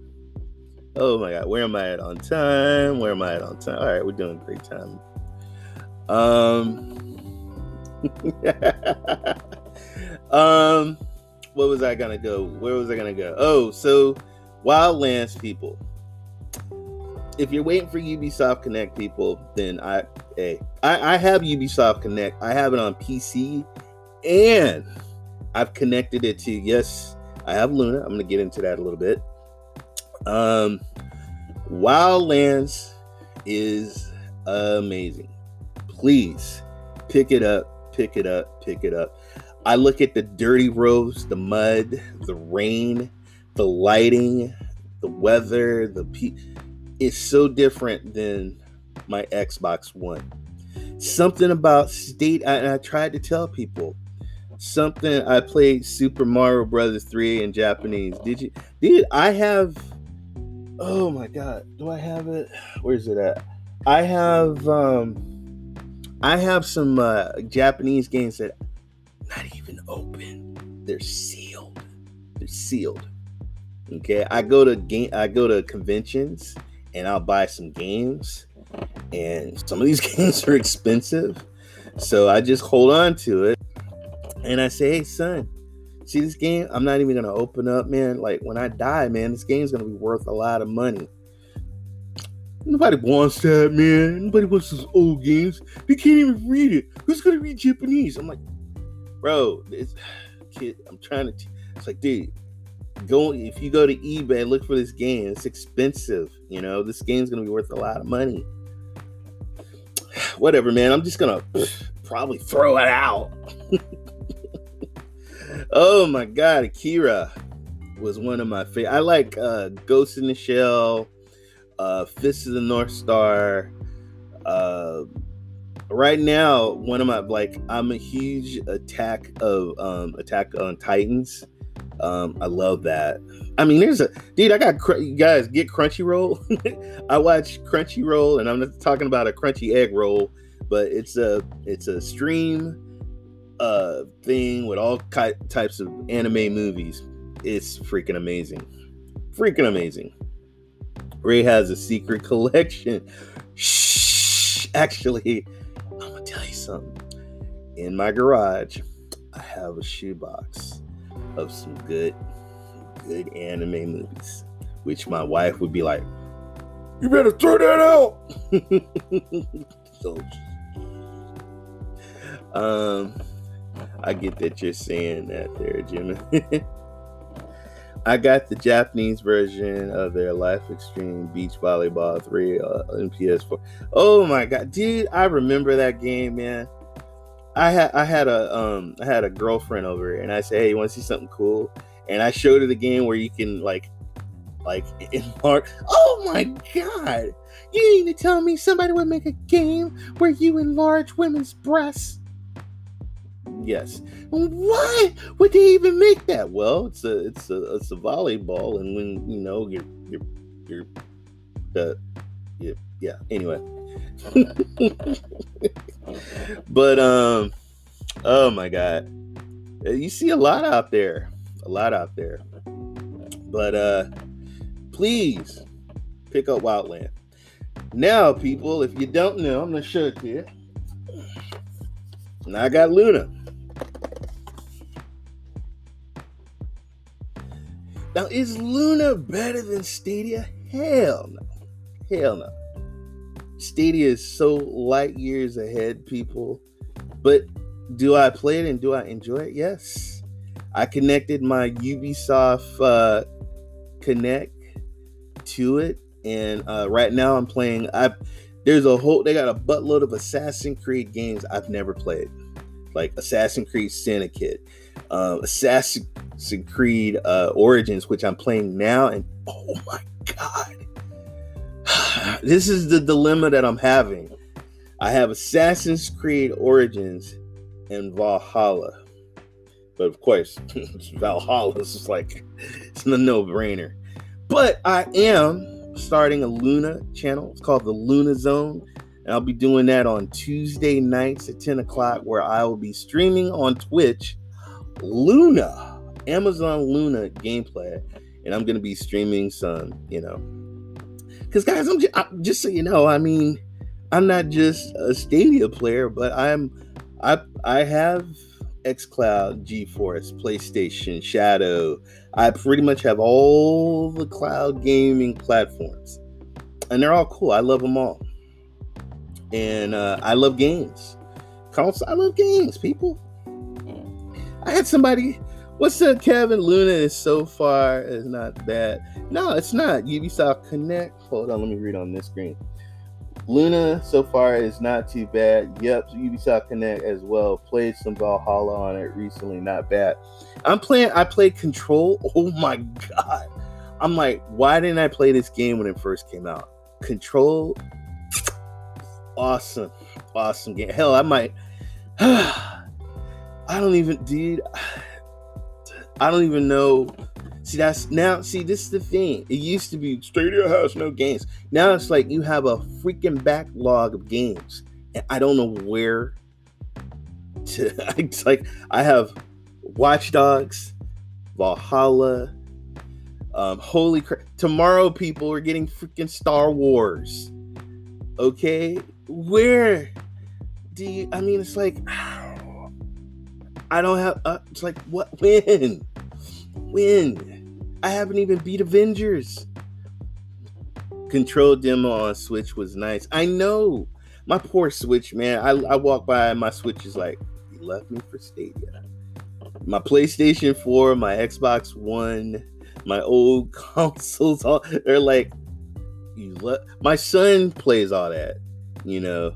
Oh my god, where am I at on time? Where am I at on time? All right, we're doing great time. Um, um, what was I gonna go? Where was I gonna go? Oh, so Wildlands people. If you're waiting for Ubisoft Connect people, then I hey, I, I have Ubisoft Connect. I have it on PC and I've connected it to yes, I have Luna. I'm gonna get into that a little bit. Um Wildlands is amazing. Please pick it up, pick it up, pick it up. I look at the dirty roads, the mud, the rain, the lighting, the weather, the pe- it's so different than my Xbox One. Something about state, I, I tried to tell people something. I played Super Mario Brothers 3 in Japanese. Did you? Did I have? Oh my God, do I have it? Where's it at? I have um I have some uh, Japanese games that not even open. They're sealed. They're sealed. Okay, I go to game. I go to conventions and I'll buy some games, and some of these games are expensive, so I just hold on to it, and I say, "Hey, son, see this game? I'm not even gonna open up, man. Like when I die, man, this game's gonna be worth a lot of money." Nobody wants that, man. Nobody wants those old games. They can't even read it. Who's gonna read Japanese? I'm like, bro, it's kid. I'm trying to. It's like, dude, go if you go to eBay, look for this game. It's expensive. You know, this game's gonna be worth a lot of money. Whatever, man. I'm just gonna probably throw it out. oh my god, Akira was one of my favorite. I like uh, Ghost in the Shell, uh, Fist of the North Star. Uh, right now, one of my like, I'm a huge attack of um, Attack on Titans Um, I love that. I mean, there's a dude. I got you guys get Crunchyroll. I watch Crunchyroll, and I'm not talking about a crunchy egg roll, but it's a it's a stream uh thing with all ki- types of anime movies. It's freaking amazing, freaking amazing. Ray has a secret collection. Shh. Actually, I'm gonna tell you something. In my garage, I have a shoebox of some good, good anime movies, which my wife would be like, "You better throw that out." so, um, I get that you're saying that there, Jimmy. I got the Japanese version of their Life Extreme Beach Volleyball 3 uh, on PS4. Oh my god, dude, I remember that game, man. I had I had a um I had a girlfriend over and I said, "Hey, you want to see something cool?" And I showed her the game where you can like like enlarge. Oh my god! You need to tell me somebody would make a game where you enlarge women's breasts? Yes. Why would they even make that? Well, it's a it's a it's a volleyball, and when you know you're you're you're the yeah yeah. Anyway. but um oh my god. You see a lot out there. A lot out there. But uh please pick up Wildland. Now, people, if you don't know, I'm gonna show it to you. Now I got Luna. Now, is Luna better than Stadia? Hell no. Hell no. Stadia is so light years ahead, people. But do I play it and do I enjoy it? Yes. I connected my Ubisoft uh, Connect to it, and uh, right now I'm playing. I there's a whole they got a buttload of Assassin's Creed games I've never played, like Assassin's Creed Syndicate, uh, Assassin's Creed uh, Origins, which I'm playing now, and oh my god, this is the dilemma that I'm having. I have Assassin's Creed Origins and Valhalla, but of course, Valhalla is like it's a no-brainer. But I am starting a Luna channel. It's called the Luna Zone. I'll be doing that on Tuesday nights at 10 o'clock, where I will be streaming on Twitch Luna, Amazon Luna gameplay. And I'm going to be streaming some, you know. Because, guys, I'm just, I'm just so you know, I mean, I'm not just a Stadia player, but I'm, I, I have xCloud, GeForce, PlayStation, Shadow. I pretty much have all the cloud gaming platforms, and they're all cool. I love them all, and uh, I love games. Console, I love games, people. I had somebody. What's up, Kevin? Luna is so far is not bad. No, it's not. Ubisoft Connect. Hold on, let me read on this screen. Luna so far is not too bad. Yep, Ubisoft Connect as well. Played some Valhalla on it recently, not bad. I'm playing. I played Control. Oh my god! I'm like, why didn't I play this game when it first came out? Control, awesome, awesome game. Hell, I might. I don't even, dude. I don't even know See, that's now, see, this is the thing. It used to be Stadia has no games. Now it's like you have a freaking backlog of games, and I don't know where to. It's like I have Watch Dogs, Valhalla. Um, holy crap. Tomorrow, people are getting freaking Star Wars. Okay? Where do you, I mean, it's like, I don't have, uh, it's like, what, when? When? I haven't even beat Avengers. Control demo on Switch was nice. I know. My poor Switch, man. I, I walk by my Switch is like, you left me for Stadia. My PlayStation 4, my Xbox One, my old consoles, all they're like, you left my son plays all that, you know.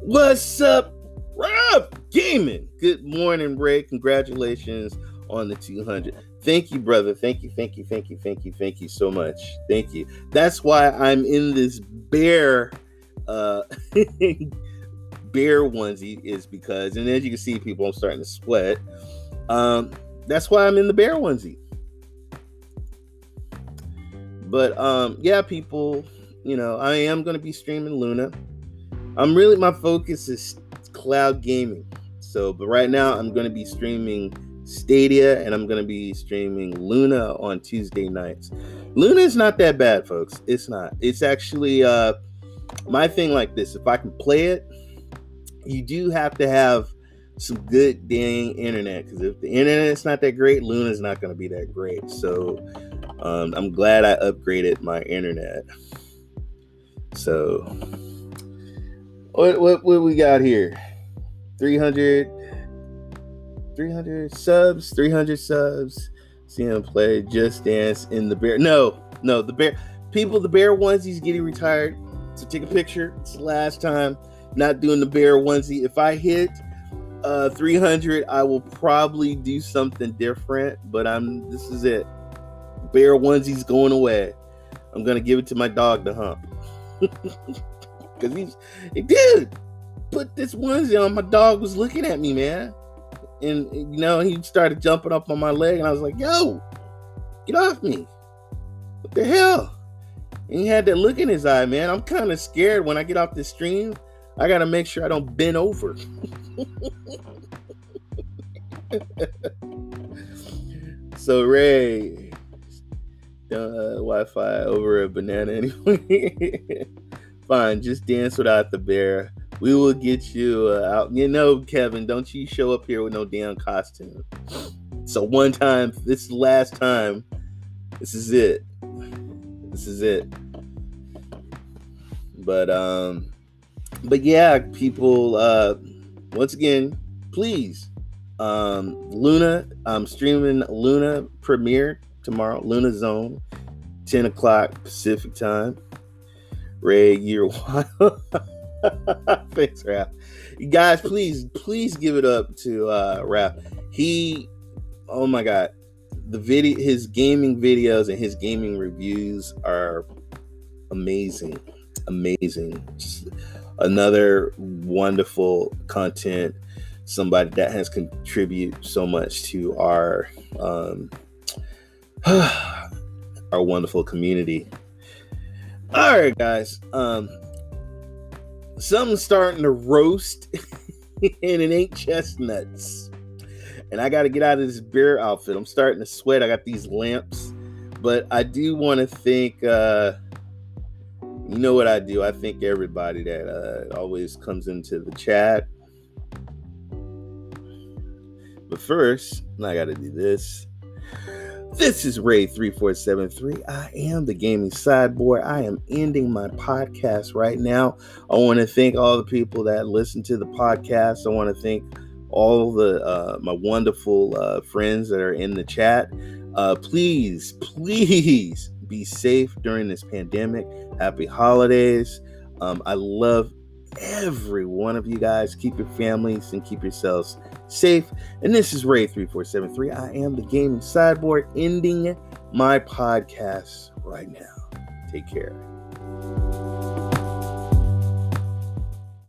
What's up, Rob Gaming? Good morning, Ray. Congratulations on the 200. Thank you, brother. Thank you, thank you, thank you, thank you, thank you so much. Thank you. That's why I'm in this bear uh bear onesie is because and as you can see people I'm starting to sweat. Um that's why I'm in the bear onesie. But um, yeah, people, you know, I am gonna be streaming Luna. I'm really my focus is cloud gaming. So, but right now I'm gonna be streaming Stadia and I'm gonna be streaming Luna on Tuesday nights. Luna is not that bad, folks. It's not. It's actually uh my thing like this. If I can play it, you do have to have some good dang internet because if the internet's not that great, Luna's not going to be that great. So um, I'm glad I upgraded my internet. So what what what we got here? 300 300 subs, 300 subs. See him play Just Dance in the Bear. No, no, the Bear people, the Bear onesies getting retired. So take a picture. It's the last time. Not doing the Bear onesie. If I hit uh 300 i will probably do something different but i'm this is it bear onesie's going away i'm gonna give it to my dog to hump because he's he did put this onesie on. My dog was looking at me man. And you know he started jumping up on my leg and i was like yo get off me. What the hell? And he had that look in his eye man. I'm kind of scared when i get off the stream. I gotta make sure I don't bend over. so Ray, uh, Wi-Fi over a banana anyway. Fine, just dance without the bear. We will get you uh, out. You know, Kevin, don't you show up here with no damn costume. So one time, this last time. This is it. This is it. But um but yeah, people, uh, once again, please, um, Luna, I'm streaming Luna premiere tomorrow, Luna Zone, 10 o'clock Pacific time. Ray, you're wild. Thanks, Rap. Guys, please, please give it up to uh Rap. He, oh my god, the video, his gaming videos and his gaming reviews are amazing, amazing. Just, another wonderful content somebody that has contributed so much to our um, our wonderful community all right guys um something's starting to roast and it ain't chestnuts and i got to get out of this bear outfit i'm starting to sweat i got these lamps but i do want to thank uh you know what I do? I thank everybody that uh, always comes into the chat. But first, I got to do this. This is Ray3473. I am the gaming cyborg. I am ending my podcast right now. I want to thank all the people that listen to the podcast. I want to thank all the uh, my wonderful uh, friends that are in the chat. Uh, please, please be safe during this pandemic. Happy holidays. Um, I love every one of you guys. Keep your families and keep yourselves safe. And this is Ray3473. I am the gaming cyborg ending my podcast right now. Take care.